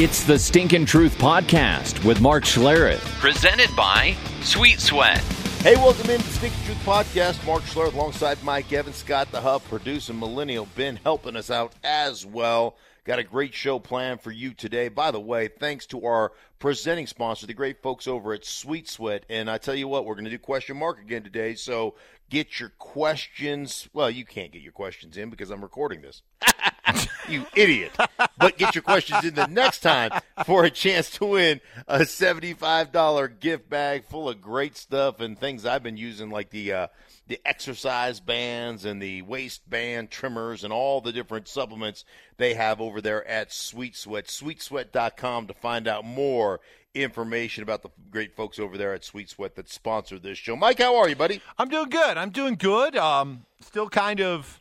It's the Stinkin' Truth Podcast with Mark Schlereth. Presented by Sweet Sweat. Hey, welcome in to Stinkin' Truth Podcast. Mark Schlereth alongside Mike Evans, Scott the Hub, producing Millennial Ben helping us out as well. Got a great show planned for you today. By the way, thanks to our presenting sponsor, the great folks over at Sweet Sweat. And I tell you what, we're going to do question mark again today. So get your questions. Well, you can't get your questions in because I'm recording this. you idiot. But get your questions in the next time for a chance to win a $75 gift bag full of great stuff and things I've been using, like the. Uh, the exercise bands and the waistband trimmers and all the different supplements they have over there at Sweet Sweat. SweetSweat.com to find out more information about the great folks over there at Sweet Sweat that sponsor this show. Mike, how are you, buddy? I'm doing good. I'm doing good. Um, still kind of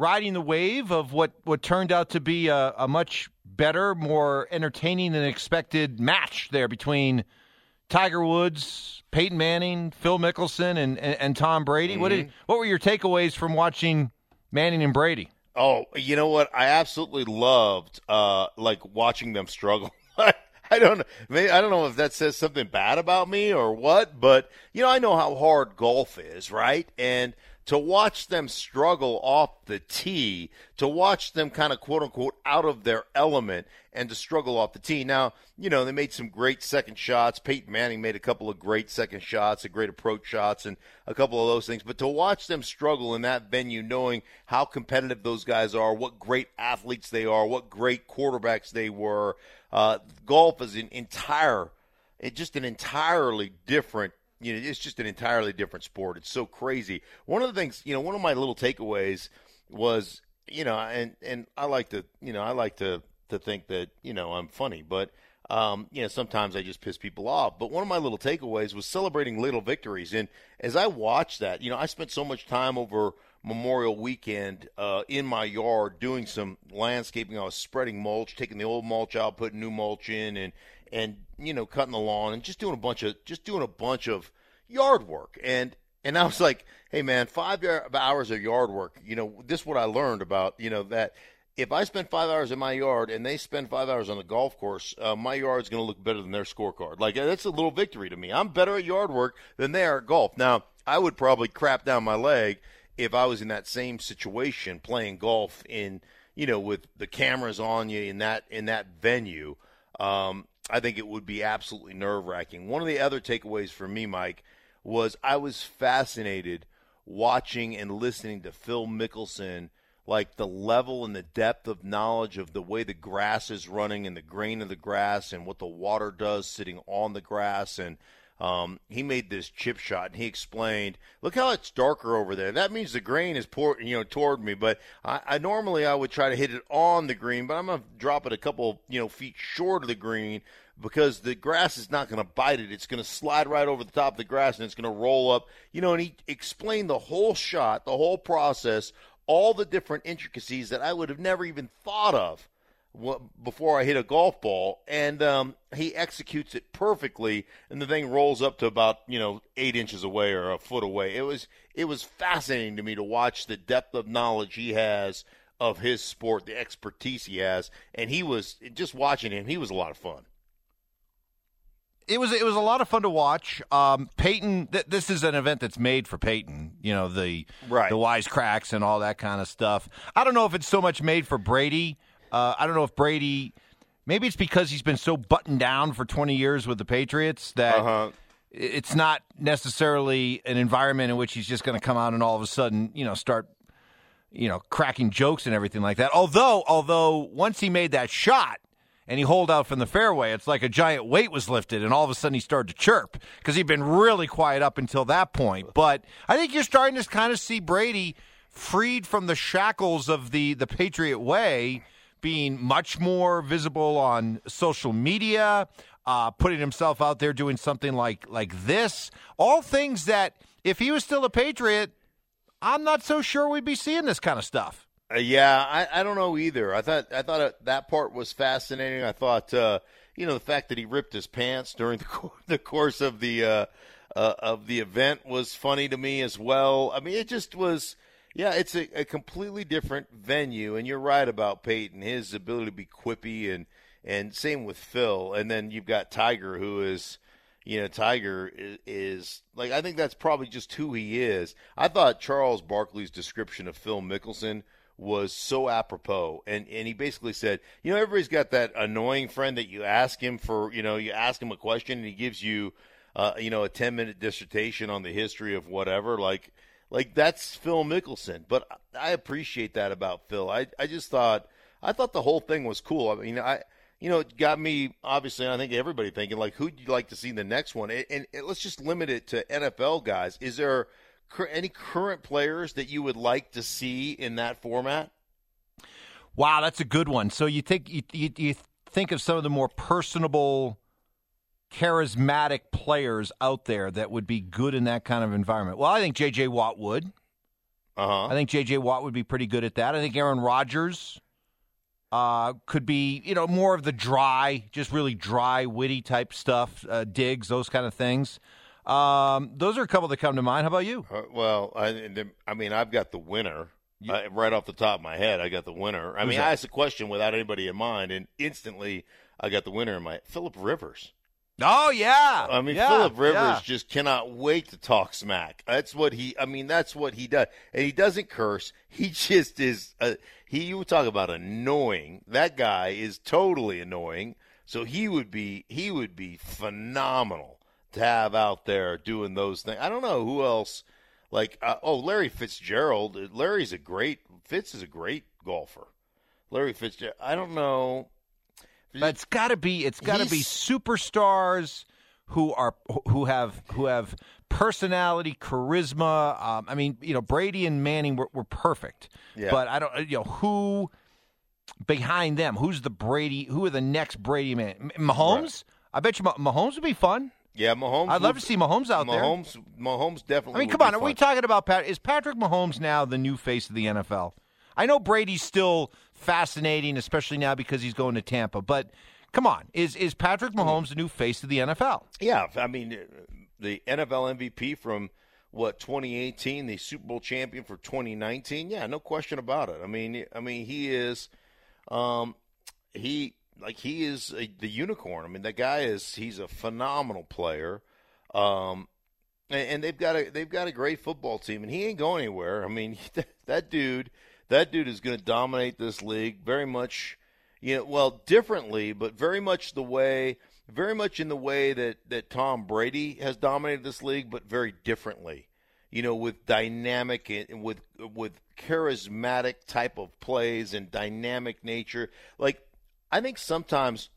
riding the wave of what, what turned out to be a, a much better, more entertaining than expected match there between Tiger Woods, Peyton Manning, Phil Mickelson, and, and, and Tom Brady. Mm-hmm. What did what were your takeaways from watching Manning and Brady? Oh, you know what? I absolutely loved uh, like watching them struggle. I don't know. Maybe, I don't know if that says something bad about me or what, but you know, I know how hard golf is, right? And to watch them struggle off the tee, to watch them kind of quote unquote out of their element and to struggle off the tee. Now, you know, they made some great second shots. Peyton Manning made a couple of great second shots, a great approach shots, and a couple of those things. But to watch them struggle in that venue, knowing how competitive those guys are, what great athletes they are, what great quarterbacks they were, uh, golf is an entire, just an entirely different you know, it's just an entirely different sport. It's so crazy. One of the things, you know, one of my little takeaways was, you know, and and I like to, you know, I like to to think that, you know, I'm funny, but um, you know, sometimes I just piss people off. But one of my little takeaways was celebrating little victories. And as I watched that, you know, I spent so much time over Memorial Weekend uh, in my yard doing some landscaping. I was spreading mulch, taking the old mulch out, putting new mulch in, and and you know cutting the lawn and just doing a bunch of just doing a bunch of yard work and and I was like, hey man, five hours of yard work. You know, this is what I learned about you know that if I spend five hours in my yard and they spend five hours on the golf course, uh, my yard's going to look better than their scorecard. Like that's a little victory to me. I'm better at yard work than they are at golf. Now I would probably crap down my leg if I was in that same situation playing golf in you know with the cameras on you in that in that venue. Um, I think it would be absolutely nerve wracking. One of the other takeaways for me, Mike, was I was fascinated watching and listening to Phil Mickelson, like the level and the depth of knowledge of the way the grass is running and the grain of the grass and what the water does sitting on the grass and um, he made this chip shot and he explained, look how it's darker over there. That means the grain is pour, you know, toward me. But I, I normally I would try to hit it on the green, but I'm gonna drop it a couple, you know, feet short of the green because the grass is not going to bite it. It's going to slide right over the top of the grass and it's going to roll up. You know, and he explained the whole shot, the whole process, all the different intricacies that I would have never even thought of before I hit a golf ball, and um, he executes it perfectly, and the thing rolls up to about you know eight inches away or a foot away. It was it was fascinating to me to watch the depth of knowledge he has of his sport, the expertise he has, and he was just watching him. He was a lot of fun. It was it was a lot of fun to watch. Um, Peyton, th- this is an event that's made for Peyton. You know the right. the wisecracks and all that kind of stuff. I don't know if it's so much made for Brady. Uh, I don't know if Brady. Maybe it's because he's been so buttoned down for 20 years with the Patriots that uh-huh. it's not necessarily an environment in which he's just going to come out and all of a sudden, you know, start, you know, cracking jokes and everything like that. Although, although once he made that shot and he holed out from the fairway, it's like a giant weight was lifted, and all of a sudden he started to chirp because he'd been really quiet up until that point. But I think you're starting to kind of see Brady freed from the shackles of the the Patriot way being much more visible on social media, uh, putting himself out there doing something like like this. All things that, if he was still a Patriot, I'm not so sure we'd be seeing this kind of stuff. Uh, yeah, I, I don't know either. I thought I thought uh, that part was fascinating. I thought uh, you know the fact that he ripped his pants during the co- the course of the uh, uh, of the event was funny to me as well. I mean, it just was. Yeah, it's a, a completely different venue, and you're right about Peyton. His ability to be quippy and and same with Phil. And then you've got Tiger, who is, you know, Tiger is, is like I think that's probably just who he is. I thought Charles Barkley's description of Phil Mickelson was so apropos and and he basically said you know everybody's got that annoying friend that you ask him for you know you ask him a question and he gives you uh, you know a 10 minute dissertation on the history of whatever like like that's Phil Mickelson. But I appreciate that about Phil. I I just thought I thought the whole thing was cool. I mean I you know it got me obviously I think everybody thinking like who'd you like to see in the next one? And, and, and let's just limit it to NFL guys. Is there any current players that you would like to see in that format? Wow, that's a good one. So you think you, you, you think of some of the more personable, charismatic players out there that would be good in that kind of environment. Well, I think J.J. Watt would. Uh-huh. I think J.J. Watt would be pretty good at that. I think Aaron Rodgers uh, could be, you know, more of the dry, just really dry, witty type stuff, uh, digs, those kind of things. Um, those are a couple that come to mind. How about you? Uh, well, I, I mean, I've got the winner. Uh, right off the top of my head, I got the winner. I mean, that? I asked a question without anybody in mind, and instantly I got the winner in my Philip Rivers. Oh yeah, I mean, yeah, Philip Rivers yeah. just cannot wait to talk smack. That's what he. I mean, that's what he does, and he doesn't curse. He just is. Uh, he. You talk about annoying. That guy is totally annoying. So he would be. He would be phenomenal to have out there doing those things. I don't know who else. Like, uh, oh, Larry Fitzgerald. Larry's a great. Fitz is a great golfer. Larry Fitzgerald. I don't know. But it's got to be it's got to be superstars who are who have who have personality, charisma. Um, I mean, you know, Brady and Manning were, were perfect. Yeah. But I don't, you know, who behind them? Who's the Brady? Who are the next Brady man? Mahomes? I bet you Mah- Mahomes would be fun. Yeah, Mahomes. I'd love would- to see Mahomes out there. Mahomes, Mahomes definitely. I mean, come on. Are we talking about Pat? Is Patrick Mahomes now the new face of the NFL? I know Brady's still fascinating, especially now because he's going to Tampa. But come on, is is Patrick Mahomes the new face of the NFL? Yeah, I mean, the NFL MVP from what 2018, the Super Bowl champion for 2019. Yeah, no question about it. I mean, I mean, he is, um, he like he is a, the unicorn. I mean, that guy is he's a phenomenal player. Um, and, they've got a they've got a great football team, and he ain't going anywhere. I mean, that dude, that dude is going to dominate this league very much. You know, well, differently, but very much the way, very much in the way that that Tom Brady has dominated this league, but very differently. You know, with dynamic and with with charismatic type of plays and dynamic nature. Like, I think sometimes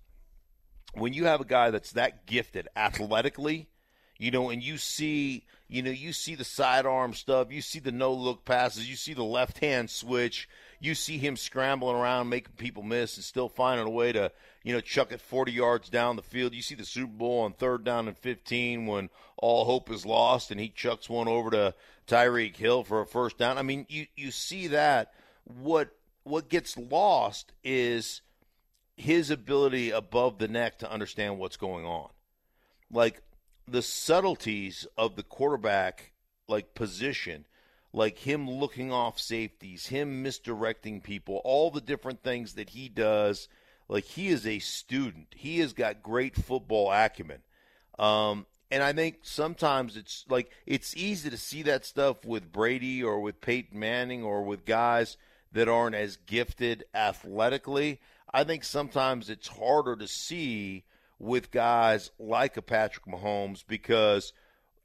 when you have a guy that's that gifted athletically, you know, and you see, you know, you see the sidearm stuff, you see the no look passes, you see the left hand switch, you see him scrambling around, making people miss, and still finding a way to, you know, chuck it 40 yards down the field. You see the Super Bowl on third down and 15 when all hope is lost, and he chucks one over to Tyreek Hill for a first down. I mean, you you see that. What what gets lost is his ability above the neck to understand what's going on. Like the subtleties of the quarterback like position, like him looking off safeties, him misdirecting people, all the different things that he does. Like he is a student. He has got great football acumen. Um, and I think sometimes it's like it's easy to see that stuff with Brady or with Peyton Manning or with guys that aren't as gifted athletically. I think sometimes it's harder to see with guys like a Patrick Mahomes because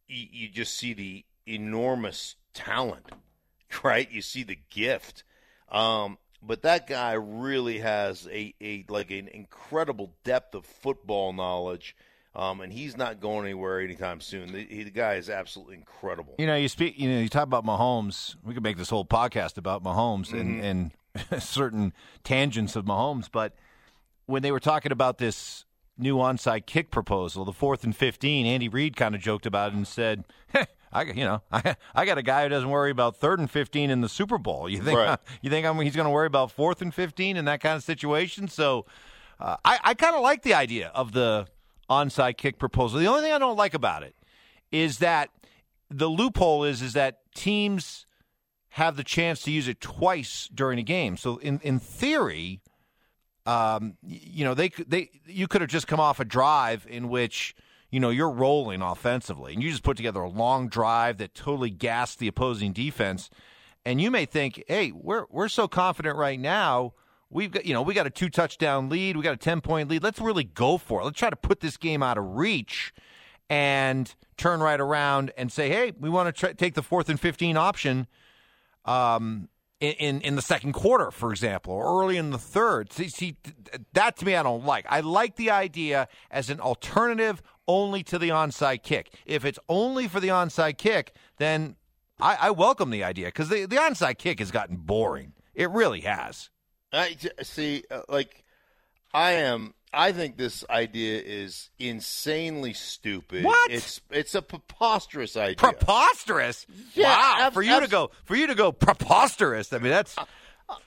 you, you just see the enormous talent, right? You see the gift. Um, but that guy really has a, a like an incredible depth of football knowledge. Um, and he's not going anywhere anytime soon. The, he, the guy is absolutely incredible. You know, you speak. You know, you talk about Mahomes. We could make this whole podcast about Mahomes and, and certain tangents of Mahomes. But when they were talking about this new onside kick proposal, the fourth and fifteen, Andy Reid kind of joked about it and said, "Heh, "I, you know, I, I got a guy who doesn't worry about third and fifteen in the Super Bowl. You think Right. you think I'm, he's going to worry about fourth and fifteen in that kind of situation?" So, uh, I, I kind of like the idea of the onside kick proposal. The only thing I don't like about it is that the loophole is is that teams have the chance to use it twice during a game. So in in theory, Um, you know, they they you could have just come off a drive in which you know you're rolling offensively, and you just put together a long drive that totally gassed the opposing defense, and you may think, hey, we're we're so confident right now. We've got you know we got a two touchdown lead, we got a ten point lead. Let's really go for it. Let's try to put this game out of reach and turn right around and say, hey, we want to take the fourth and fifteen option um, in, in in the second quarter, for example, or early in the third. See, see, that to me, I don't like. I like the idea as an alternative only to the onside kick. If it's only for the onside kick, then I, I welcome the idea because the the onside kick has gotten boring. It really has. I see, uh, like, I am. I think this idea is insanely stupid. What? It's it's a preposterous idea. Preposterous. Yeah, wow. ab- for you to go for you to go preposterous. I mean, that's uh,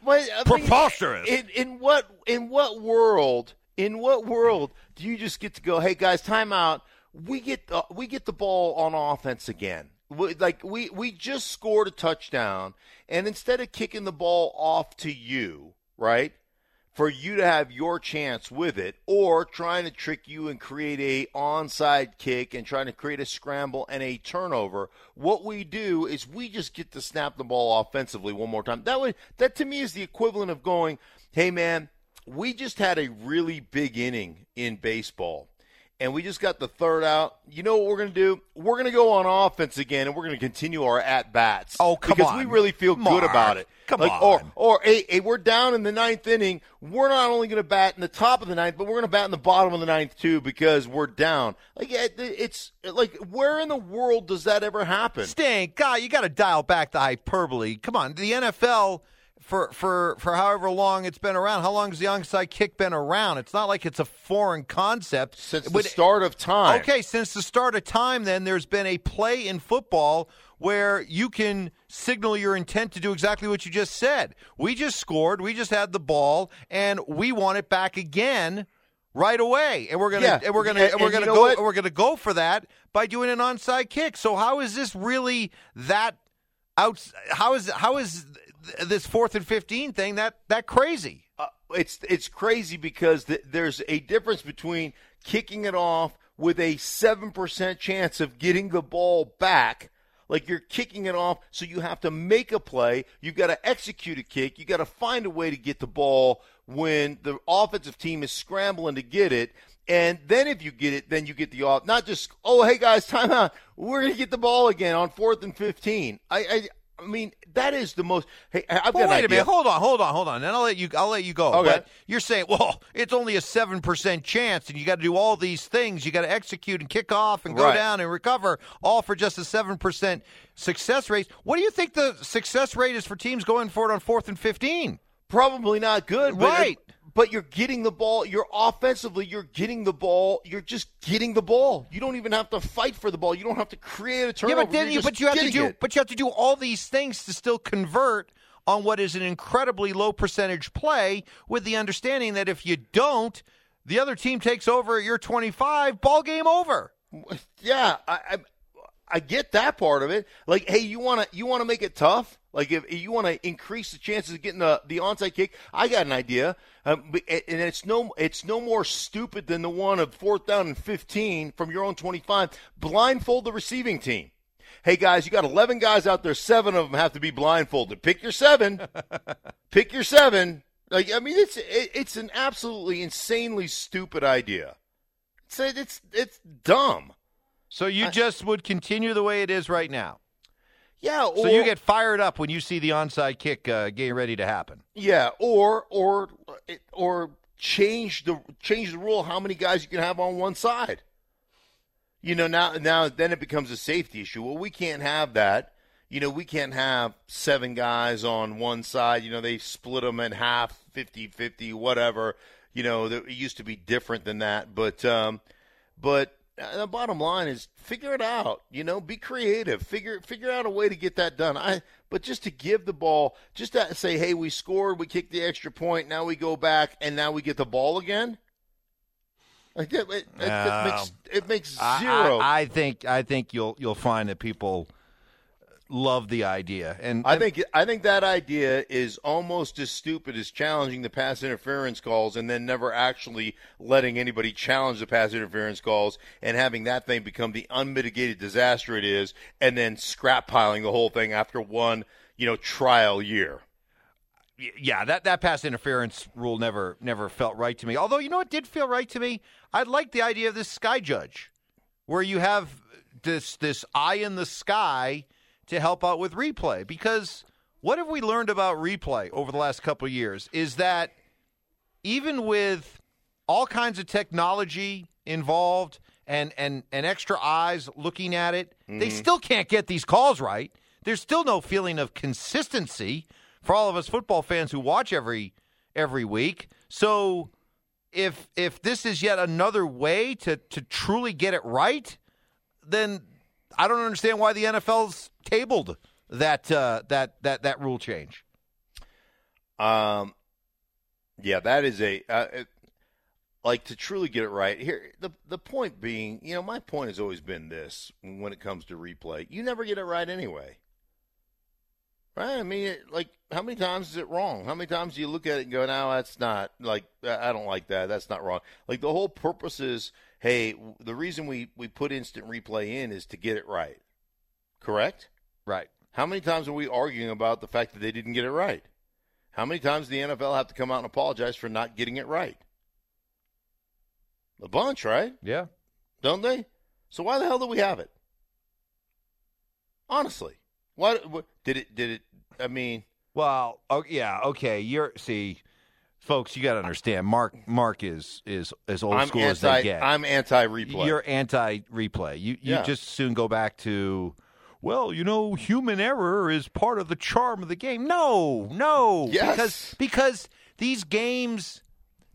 But, I mean, Preposterous. in, in what in what world? In what world do you just get to go? Hey guys, time out. We get the, we get the ball on offense again. We, like we we just scored a touchdown, and instead of kicking the ball off to you, right? For you to have your chance with it or trying to trick you and create a onside kick and trying to create a scramble and a turnover. What we do is we just get to snap the ball offensively one more time. That way that to me is the equivalent of going hey man we just had a really big inning in baseball and we just got the third out. You know what we're going to do? We're going to go on offense again, and we're going to continue our at bats. Oh, come because on. we really feel good about it. come like, on. Or, or hey, hey, we're down in the ninth inning. We're not only going to bat in the top of the ninth, but we're going to bat in the bottom of the ninth too because we're down. Like it- it's like where in the world does that ever happen? Stink, God, you got to dial back the hyperbole. Come on, the NFL for for for however long it's been around. How long has the onside kick been around? It's not like it's a foreign concept. Since the Would- start of time. Okay, since the start of time, then there's been a play in football where you can signal your intent to do exactly what you just said. We just scored, we just had the ball, and we want it back again right away. And we're gonna Yeah, and we're gonna and- and we're gonna go what? we're gonna go for that by doing an onside kick. So how is this really that out? How is how is this fourth and fifteen thing that that crazy? uh, it's it's crazy because th- there's a difference between kicking it off with a seven percent chance of getting the ball back. Like you're kicking it off, so you have to make a play. You've got to execute a kick. You've got to find a way to get the ball when the offensive team is scrambling to get it. And then if you get it, then you get the off. Not just oh hey guys, timeout. We're gonna get the ball again on fourth and fifteen. I I, I mean that is the most. Hey, I've Well, got wait an a minute. Hold on, hold on, hold on. Then I'll let you. I'll let you go. Okay. But you're saying, well, it's only a seven percent chance, and you got to do all these things. You got to execute and kick off and go Right. down and recover, all for just a seven percent success rate. What do you think the success rate is for teams going for it on fourth and fifteen? probably not good. But, Right. But you're getting the ball. You're offensively. You're getting the ball. You're just getting the ball. You don't even have to fight for the ball. You don't have to create a turnover. Yeah, but then You're you, just but you have to do, it. but you have to do all these things to still convert on what is an incredibly low percentage play, with the understanding that if you don't, the other team takes over at your twenty-five. Ball game over. Yeah, I, I I get that part of it. Like, hey, you want to you want to make it tough. Like, if you want to increase the chances of getting the the onside kick, I got an idea. Um, and it's no it's no more stupid than the one of fourth down and fifteen from your own twenty five. Blindfold the receiving team. Hey guys, you got eleven guys out there. Seven of them have to be blindfolded. Pick your seven. Pick your seven. Like, I mean, it's it, it's an absolutely insanely stupid idea. It's it's it's dumb. So you just would continue the way it is right now. Yeah. Or, So you get fired up when you see the onside kick uh, getting ready to happen. yeah, or or or change the change the rule how many guys you can have on one side. You know, now now then it becomes a safety issue. Well, we can't have that. You know, we can't have seven guys on one side. You know, they split them in half, 50-50, whatever. You know, it used to be different than that, but um but Uh, the bottom line is figure it out. You know, be creative. Figure figure out a way to get that done. I but just to give the ball, just to say, hey, we scored, we kicked the extra point, now we go back, and now we get the ball again. Like that, it, it, it makes um, it makes I- zero. I, I think I think you'll you'll find that people love the idea. And I think I think that idea is almost as stupid as challenging the pass interference calls and then never actually letting anybody challenge the pass interference calls and having that thing become the unmitigated disaster it is, and then scrap piling the whole thing after one you know trial year. yeah, that, that pass interference rule never never felt right to me. Although you know what did feel right to me? I like the idea of this sky judge, where you have this this eye in the sky to help out with replay. Because what have we learned about replay over the last couple of years is that even with all kinds of technology involved and and and extra eyes looking at it, they mm-hmm. still can't get these calls right. There's still no feeling of consistency for all of us football fans who watch every every week. So if if this is yet another way to to truly get it right, then I don't understand why the NFL's tabled that uh, that that that rule change. Um, yeah, that is a uh, it, like to truly get it right. Here, the the point being, you know, my point has always been this: when it comes to replay, you never get it right anyway. Right? I mean, it, like, how many times is it wrong? How many times do you look at it and go, "No, that's not like I don't like that. That's not wrong." Like the whole purpose is, hey, the reason we we put instant replay in is to get it right. Correct? Right. How many times are we arguing about the fact that they didn't get it right? How many times the NFL have to come out and apologize for not getting it right? A bunch, right? Yeah. Don't they? So why the hell do we have it? Honestly, why what, did it? Did it? I mean, Well, oh, yeah, okay. You're see, folks, you got to understand. Mark Mark is is as old I'm school as anti. they get. I'm anti replay. You're anti replay. You you Yeah. just soon go back to well, you know, human error is part of the charm of the game. No, no. Yes. Because because these games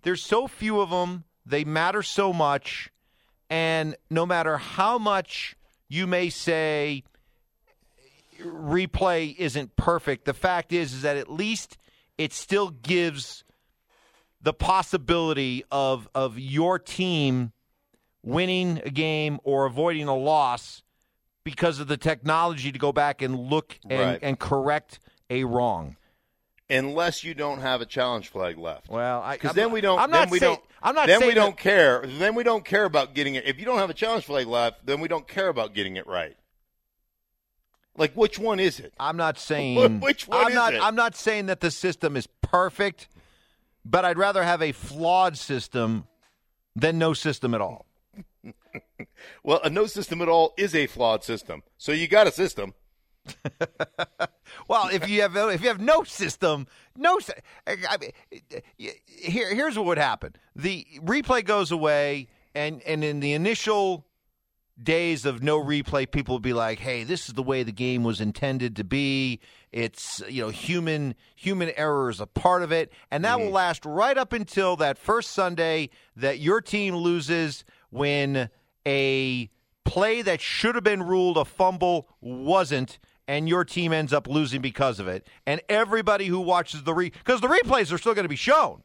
there's so few of them, they matter so much, and no matter how much you may say replay isn't perfect, the fact is is that at least it still gives the possibility of of your team winning a game or avoiding a loss because of the technology to go back and look and, Right. and correct a wrong. unless you don't have a challenge flag left. Well, Because then we don't. I'm then not we saying, don't. I'm not Then we don't that- care. Then we don't care about getting it. If you don't have a challenge flag left, then we don't care about getting it right. Like which one is it? I'm not saying Which one I'm is not it? I'm not saying that the system is perfect, but I'd rather have a flawed system than no system at all. Well, a no system at all is a flawed system. So you got a system. Well, if you have if you have no system, no. I mean, here here's what would happen: the replay goes away, and and in the initial days of no replay, people would be like, "Hey, this is the way the game was intended to be. It's you know human human error is a part of it, and that will mm. last right up until that first Sunday that your team loses when a play that should have been ruled a fumble wasn't." And your team ends up losing because of it, and everybody who watches the re because the replays are still going to be shown.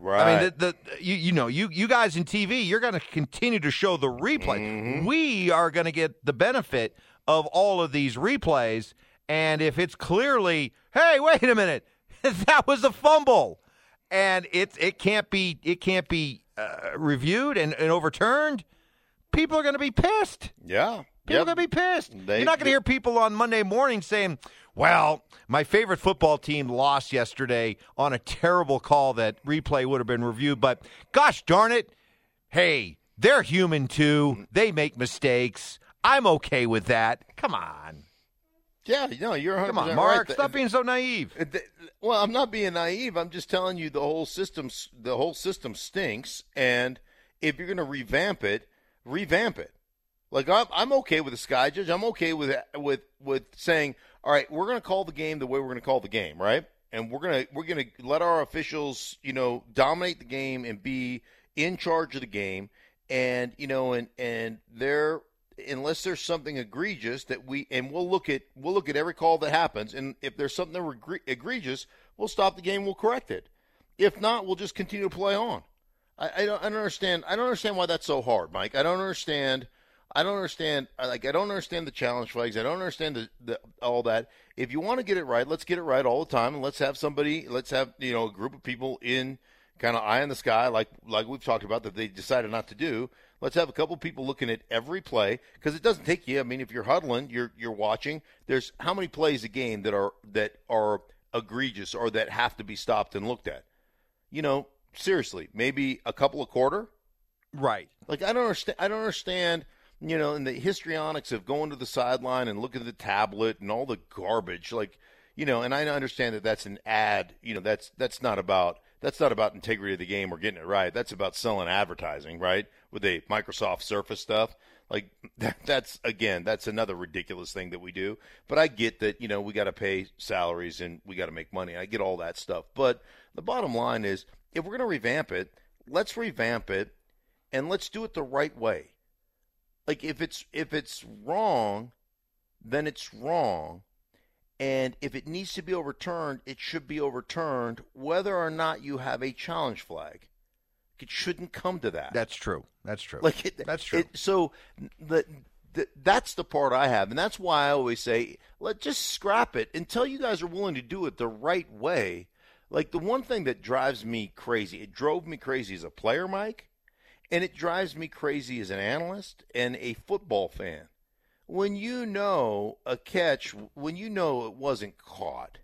Right. I mean, the, the you, you know, you you guys in TV, you're going to continue to show the replay. Mm-hmm. We are going to get the benefit of all of these replays, and if it's clearly, hey, wait a minute, that was a fumble, and it it can't be it can't be uh, reviewed and, and overturned, people are going to be pissed. yeah. People are going to be pissed. They- You're not going to hear people on Monday morning saying, well, my favorite football team lost yesterday on a terrible call that replay would have been reviewed, but gosh darn it, hey, they're human too. They make mistakes. I'm okay with that. Come on. Yeah. No, you're 100 Come on, right. Mark. The- Stop being so naive. Well, I'm not being naive. I'm just telling you the whole system the whole system stinks and if you're going to revamp it, revamp it. Like I'm I'm okay with the sky judge. I'm okay with with with saying, "All right, we're going to call the game the way we're going to call the game, right? And we're going to we're going to let our officials, you know, dominate the game and be in charge of the game. And, you know, and and they're unless there's something egregious that we and we'll look at we'll look at every call that happens. And if there's something egregious we'll stop the game we'll correct it. If not we'll just continue to play on. I, I, don't, I don't understand i don't understand why that's so hard mike. I don't understand I don't understand. Like I don't understand the challenge flags. I don't understand the, the all that. If you want to get it right, let's get it right all the time, and let's have somebody. Let's have you know a group of people in kind of eye in the sky, like like we've talked about that they decided not to do. Let's have a couple people looking at every play because it doesn't take you. I mean, if you're huddling, you're you're watching. There's how many plays a game that are that are egregious or that have to be stopped and looked at. You know, seriously, maybe a couple a quarter. Right. Like I don't understand. I don't understand. You know, in the histrionics of going to the sideline and looking at the tablet and all the garbage. Like, you know, and I understand that that's an ad. You know, that's that's not about that's not about integrity of the game or getting it right. That's about selling advertising, right? With the Microsoft Surface stuff. Like that, that's again, that's another ridiculous thing that we do. But I get that, you know, we got to pay salaries and we got to make money. I get all that stuff. But the bottom line is if we're going to revamp it, let's revamp it and let's do it the right way. Like if it's if it's wrong, then it's wrong and if it needs to be overturned, it should be overturned whether or not you have a challenge flag. It shouldn't come to that. That's true. That's true. Like it, that's true. It, so the, the, that's the part I have, and that's why I always say, let just scrap it until you guys are willing to do it the right way. Like the one thing that drives me crazy, it drove me crazy as a player, Mike, and it drives me crazy as an analyst and a football fan when you know a catch, when you know it wasn't caught,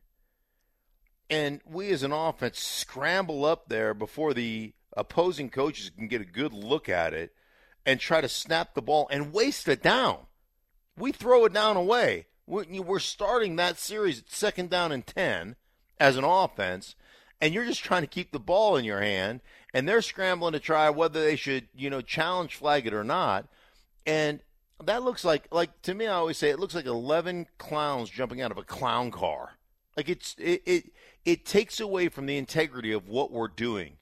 and we as an offense scramble up there before the opposing coaches can get a good look at it and try to snap the ball and waste it down. We throw it down away. We're starting that series at second down and 10 as an offense, and you're just trying to keep the ball in your hand, and they're scrambling to try whether they should, you know, challenge flag it or not. And that looks like like to me. I always say it looks like eleven clowns jumping out of a clown car. Like it's it it, it takes away from the integrity of what we're doing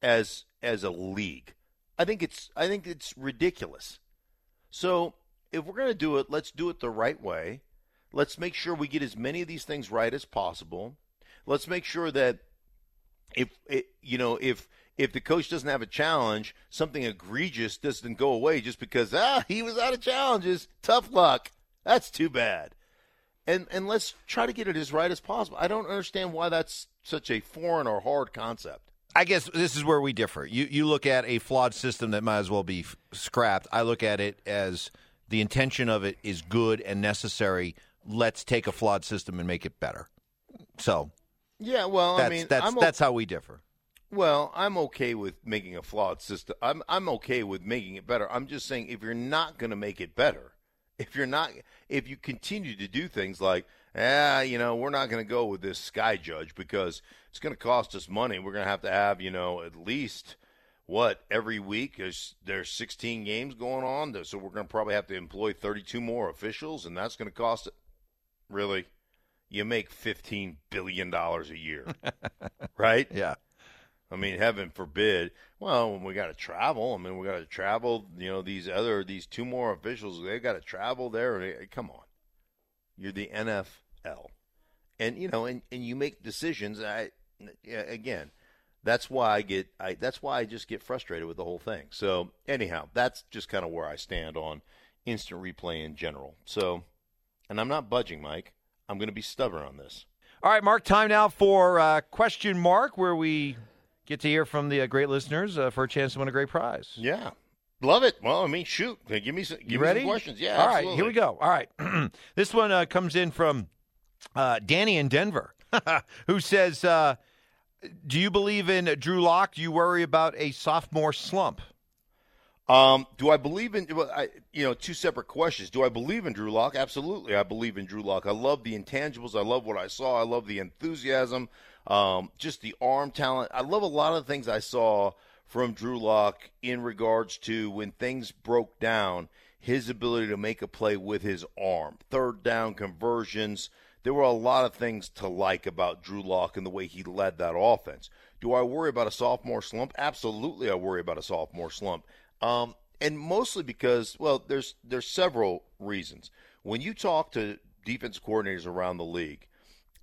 as as a league. I think it's I think it's ridiculous. So if we're going to do it, let's do it the right way. Let's make sure we get as many of these things right as possible. Let's make sure that if it, you know if if the coach doesn't have a challenge, something egregious doesn't go away just because ah he was out of challenges. Tough luck. That's too bad. And and let's try to get it as right as possible. I don't understand why that's such a foreign or hard concept. I guess this is where we differ. You you look at a flawed system that might as well be f- scrapped. I look at it as the intention of it is good and necessary. Let's take a flawed system and make it better. So, yeah, well, I mean, that's I'm that's how we differ. Well, I'm okay with making a flawed system. I'm I'm okay with making it better. I'm just saying if you're not going to make it better, if you're not if you continue to do things like, ah, you know, we're not going to go with this sky judge because it's going to cost us money. We're going to have to have, you know, at least what every week there's there's 16 games going on, so we're going to probably have to employ 32 more officials, and that's going to cost it. Really, you make 15 billion dollars a year, right? Yeah. I mean, heaven forbid. Well, when we got to travel, I mean, we got to travel. You know, these other these two more officials, they got to travel there. Come on, you're the NFL, and you know, and, and you make decisions. I again, that's why I get. I that's why I just get frustrated with the whole thing. So anyhow, that's just kind of where I stand on instant replay in general. So, and I'm not budging, Mike. I'm going to be stubborn on this. All right, Mark. Time now for uh, question mark, where we get to hear from the uh, great listeners uh, for a chance to win a great prize. Yeah. Love it. Well, I mean, shoot. Give me some, give you me ready? some questions. Yeah. All right, here we go. All right. this one uh, comes in from uh, Danny in Denver, who says, uh, Do you believe in Drew Lock? Do you worry about a sophomore slump? Um, do I believe in? You know, two separate questions. Do I believe in Drew Lock? Absolutely, I believe in Drew Lock. I love the intangibles. I love what I saw. I love the enthusiasm. Um, just the arm talent. I love a lot of the things I saw from Drew Lock in regards to when things broke down, his ability to make a play with his arm, third down conversions. There were a lot of things to like about Drew Lock and the way he led that offense. Do I worry about a sophomore slump? Absolutely, I worry about a sophomore slump. Um, and mostly because, well, there's there's several reasons. When you talk to defense coordinators around the league,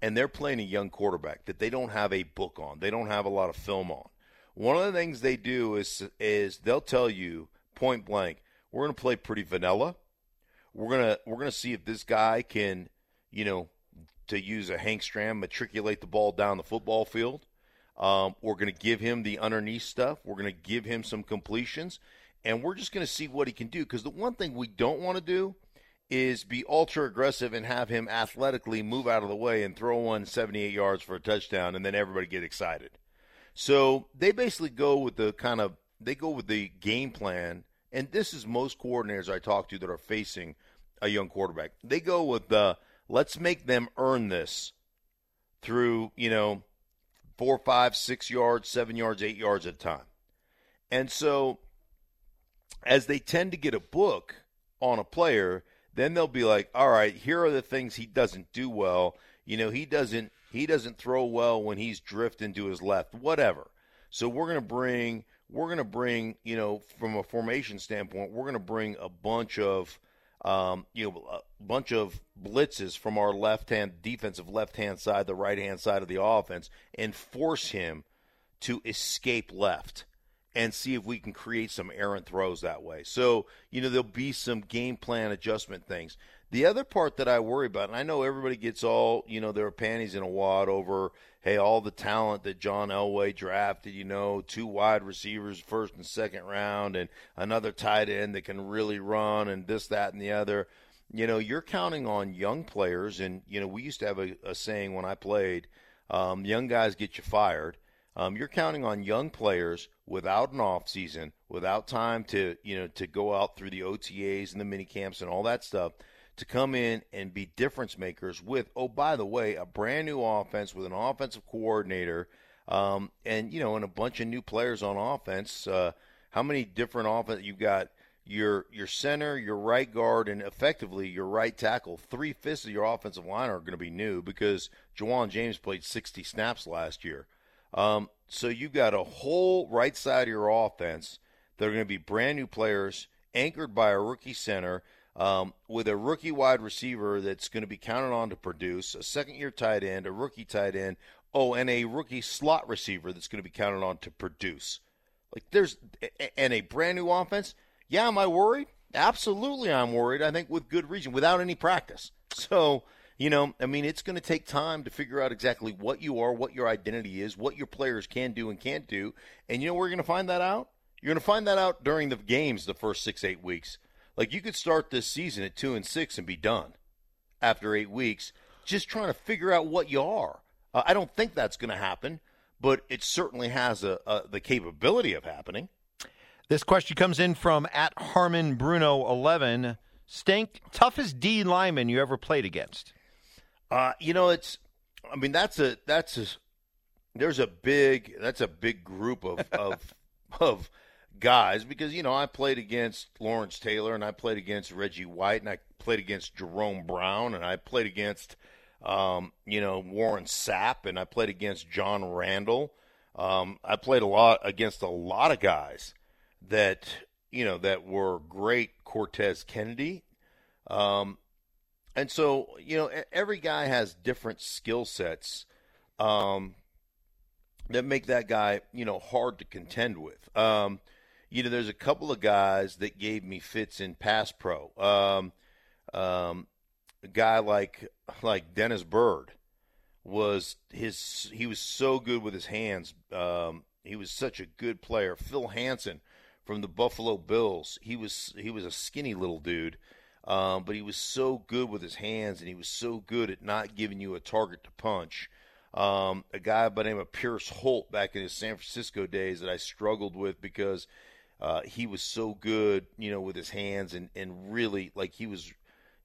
and they're playing a young quarterback that they don't have a book on, they don't have a lot of film on. One of the things they do is is they'll tell you point blank, we're going to play pretty vanilla. We're gonna we're gonna see if this guy can, you know, to use a Hank Stram, matriculate the ball down the football field. Um, we're going to give him the underneath stuff. We're going to give him some completions, and we're just going to see what he can do. Because the one thing we don't want to do is be ultra aggressive and have him athletically move out of the way and throw one 78 yards for a touchdown, and then everybody get excited. So they basically go with the kind of they go with the game plan, and this is most coordinators I talk to that are facing a young quarterback. They go with the let's make them earn this through you know four, five, six yards, seven yards, eight yards at a time. And so, as they tend to get a book on a player, then they'll be like, all right, here are the things he doesn't do well. You know, he doesn't he doesn't throw well when he's drifting to his left, whatever. So we're to bring we're to bring, you know, from a formation standpoint, we're to bring a bunch of um, you know, a bunch of blitzes from our left hand defensive left hand side, the right hand side of the offense, and force him to escape left and see if we can create some errant throws that way. So, you know, there'll be some game plan adjustment things. The other part that I worry about, and I know everybody gets all, you know, their panties in a wad over, hey, all the talent that John Elway drafted, you know, two wide receivers, first and second round, and another tight end that can really run, and this, that, and the other. You know, you're counting on young players, and, you know, we used to have a, a saying when I played, um, young guys get you fired. Um, you're counting on young players without an off season, without time to you know to go out through the OTAs and the mini camps and all that stuff to come in and be difference makers with oh by the way a brand new offense with an offensive coordinator um, and you know and a bunch of new players on offense. Uh, how many different offense you've got? Your your center, your right guard, and effectively your right tackle. Three fifths of your offensive line are going to be new because Ja'Wuan James played 60 snaps last year. Um, so you've got a whole right side of your offense that are going to be brand new players anchored by a rookie center um, with a rookie wide receiver that's going to be counted on to produce, a second year tight end, a rookie tight end, oh, and a rookie slot receiver that's going to be counted on to produce. Like there's and a brand new offense. Yeah, am I worried? Absolutely, I'm worried. I think with good reason, without any practice. So you know, I mean, it's going to take time to figure out exactly what you are, what your identity is, what your players can do and can't do. And you know you're going to find that out? You're going to find that out during the games the first six, eight weeks. Like you could start this season at two and six and be done after eight weeks, just trying to figure out what you are. Uh, I don't think that's going to happen, but it certainly has a, a, the capability of happening. This question comes in from at Harmon Bruno eleven. Stink, toughest D lineman you ever played against? Uh, you know, it's. I mean, that's a that's a. There's a big that's a big group of of of guys because you know I played against Lawrence Taylor and I played against Reggie White and I played against Jerome Brown and I played against um, you know Warren Sapp and I played against John Randle. Um, I played a lot against a lot of guys that you know that were great. Cortez Kennedy, um, and so you know every guy has different skill sets um, that make that guy you know hard to contend with. Um, you know, there's a couple of guys that gave me fits in pass pro. Um, um, a guy like like Dennis Byrd was his he was so good with his hands. Um, he was such a good player. Phil Hansen from the Buffalo Bills. He was he was a skinny little dude um, but he was so good with his hands, and he was so good at not giving you a target to punch. Um, a guy by the name of Pierce Holt back in his San Francisco days that I struggled with because uh, he was so good, you know, with his hands and, and really like he was,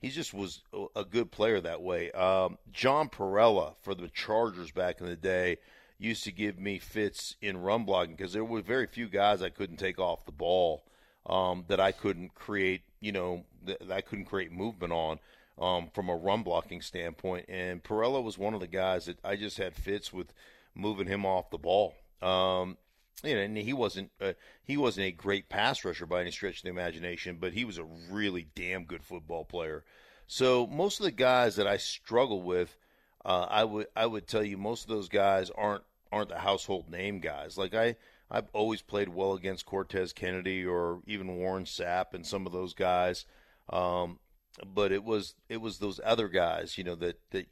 he just was a good player that way. Um, John Parrella for the Chargers back in the day used to give me fits in run blocking because there were very few guys I couldn't take off the ball um, that I couldn't create, you know, that I couldn't create movement on um, from a run blocking standpoint. And Parrella was one of the guys that I just had fits with moving him off the ball. Um, you know, and he wasn't uh, he wasn't a great pass rusher by any stretch of the imagination, but he was a really damn good football player. So most of the guys that I struggle with, uh, I would I would tell you most of those guys aren't aren't the household name guys. Like I I've always played well against Cortez Kennedy or even Warren Sapp and some of those guys. Um, but it was it was those other guys, you know, that, that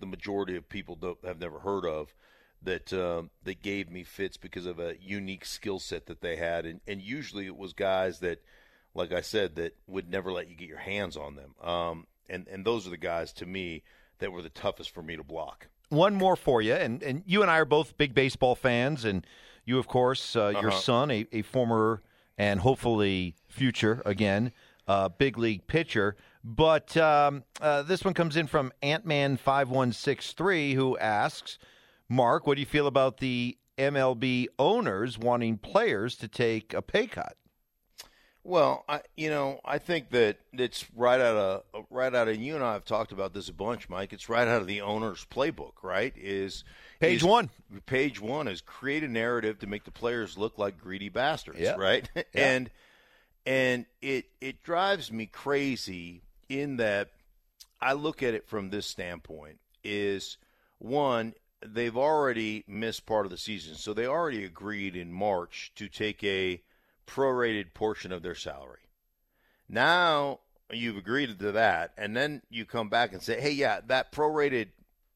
the majority of people have never heard of that uh, that gave me fits because of a unique skill set that they had, and, and usually it was guys that, like I said, that would never let you get your hands on them. Um, and and those are the guys to me that were the toughest for me to block. One more for you, and and you and I are both big baseball fans, and you, of course, uh, your uh-huh. son, a, a former and hopefully future again uh, big league pitcher. But um, uh, this one comes in from Antman five one six three, who asks, Mark, what do you feel about the MLB owners wanting players to take a pay cut? Well, I you know I think that it's right out of right out of you and I have talked about this a bunch, Mike. It's right out of the owner's playbook, right? Is page is, one. Page one is create a narrative to make the players look like greedy bastards, yeah. right? Yeah. and and it it drives me crazy in that I look at it from this standpoint: is one they've already missed part of the season, so they already agreed in March to take a prorated portion of their salary. Now you've agreed to that, and then you come back and say, hey, yeah, that prorated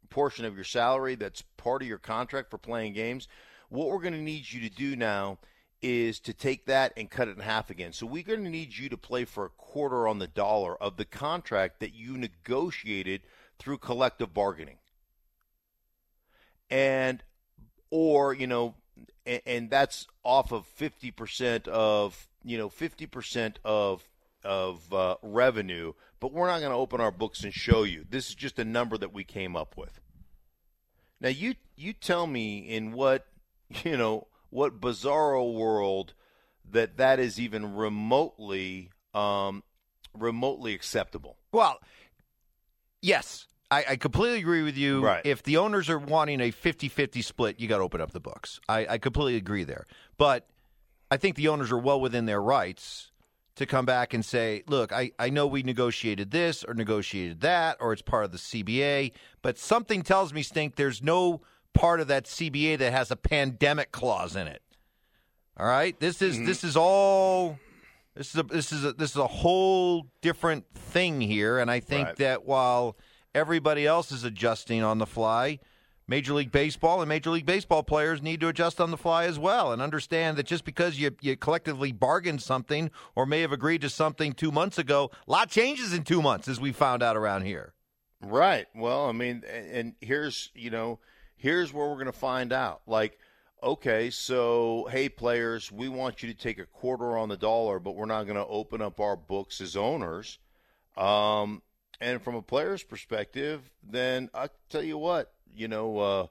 portion of your salary that's part of your contract for playing games, what we're going to need you to do now is to take that and cut it in half again. So we're going to need you to play for a quarter on the dollar of the contract that you negotiated through collective bargaining. And, or, you know, and, and that's off of 50% of, you know, 50% of of uh, revenue, but we're not going to open our books and show you. This is just a number that we came up with. Now you you tell me in what you know what bizarro world that that is even remotely um, remotely acceptable. Well, yes, I, I, completely agree with you. Right. If the owners are wanting a 50 50 split, you got to open up the books. I, I completely agree there. But I think the owners are well within their rights to come back and say, look, I, I know we negotiated this or negotiated that, or it's part of the CBA, but something tells me, Stink, there's no part of that CBA that has a pandemic clause in it. All right? This is mm-hmm. this is all this is a this is a this is a whole different thing here, and I think right. that while everybody else is adjusting on the fly. Major League Baseball and Major League Baseball players need to adjust on the fly as well and understand that just because you, you collectively bargained something or may have agreed to something two months ago, a lot changes in two months, as we found out around here. Right. Well, I mean, and here's, you know, here's where we're going to find out. Like, okay, so, hey, players, we want you to take a quarter on the dollar, but we're not going to open up our books as owners. Um, and from a player's perspective, then I tell you what, you know, uh,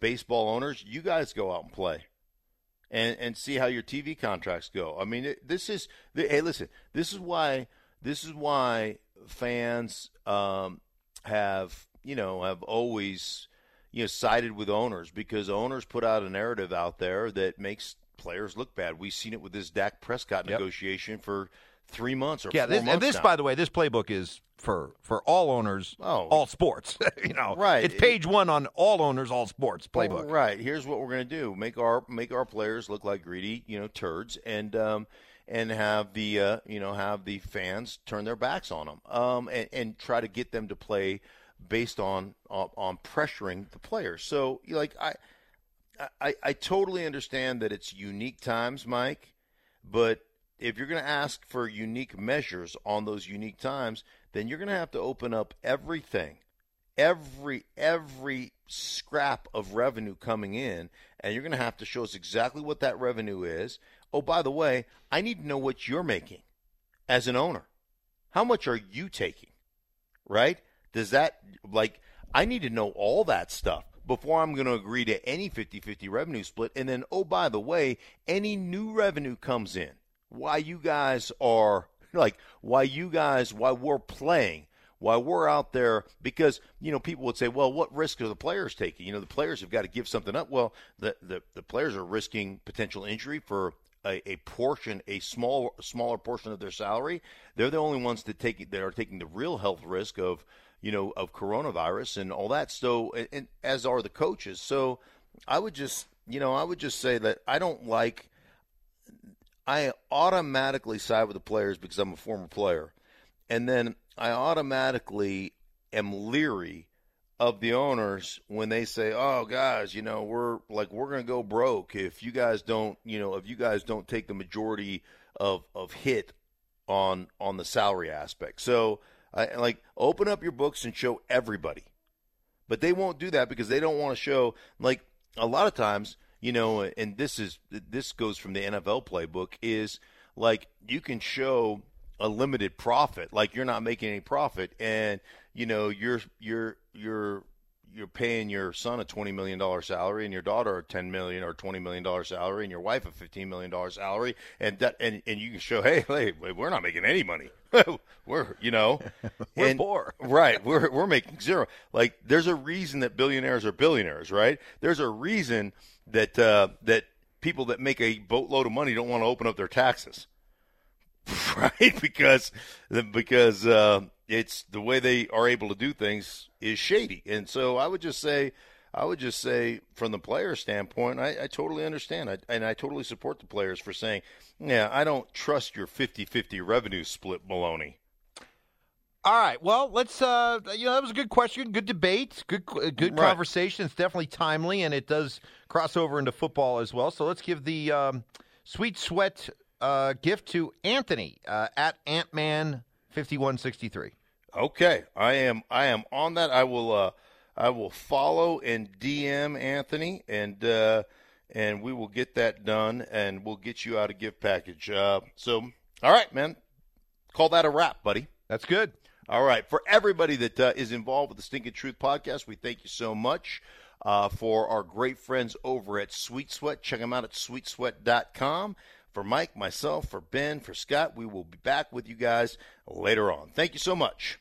baseball owners, you guys go out and play, and and see how your TV contracts go. I mean, it, this is hey, listen, this is why this is why fans um, have you know have always you know sided with owners because owners put out a narrative out there that makes players look bad. We've seen it with this Dak Prescott yep. negotiation for three months or yeah. This, and this, now. by the way, this playbook is for for all owners, oh. all sports. you know, right? It's page one on all owners, all sports playbook. right. Here's what we're going to do: make our make our players look like greedy, you know, turds, and um, and have the uh, you know have the fans turn their backs on them, um, and, and try to get them to play based on on, on pressuring the players. So, like I. I, I totally understand that it's unique times, Mike, but if you're going to ask for unique measures on those unique times, then you're going to have to open up everything, every every scrap of revenue coming in, and you're going to have to show us exactly what that revenue is. Oh, by the way, I need to know what you're making as an owner. How much are you taking? Right? Does that like I need to know all that stuff before I'm going to agree to any 50-50 revenue split and then oh by the way, any new revenue comes in why you guys are like why you guys why we're playing why we're out there because you know people would say well what risk are the players taking? You know the players have got to give something up. Well the the, the players are risking potential injury for a, a portion a small smaller portion of their salary. They're the only ones that take that are taking the real health risk of you know of coronavirus and all that. So and, and as are the coaches. So i would just you know, I would just say that I don't like. I automatically side with the players because I'm a former player, and then I automatically am leery of the owners when they say, "Oh, guys, you know, we're like we're going to go broke if you guys don't, you know, if you guys don't take the majority of of hit on on the salary aspect." So, I like open up your books and show everybody. But they won't do that because they don't want to show like a lot of times, you know, and this is this goes from the NFL playbook is like you can show a limited profit, like you're not making any profit and you know, you're you're you're you're paying your son a twenty million dollar salary and your daughter a ten million or twenty million dollar salary and your wife a fifteen million dollar salary and that and, and you can show hey hey we're not making any money. We're you know we're and, poor. Right we're we're making zero. Like there's a reason that billionaires are billionaires right? There's a reason that uh, that people that make a boatload of money don't want to open up their taxes. Right because because uh, it's the way they are able to do things is shady. And so I would just say, I would just say, from the player standpoint, I, I totally understand. I, and I totally support the players for saying, yeah, I don't trust your 50 50 revenue split baloney. All right. Well, let's. Uh, you know, that was a good question, good debate, good good right. conversation. It's definitely timely, and it does cross over into football as well. So let's give the um, sweet sweat uh, gift to Anthony uh, at Antman 5163. Okay, I am I am on that. I will uh, I will follow and DM Anthony and uh, and we will get that done and we'll get you out a gift package. Uh, so all right, man, call that a wrap, buddy. That's good. All right, for everybody that uh, is involved with the Stinking Truth podcast, we thank you so much. Uh, for our great friends over at Sweet Sweat, check them out at sweetsweat.com. For Mike, myself, for Ben, for Scott, we will be back with you guys later on. Thank you so much.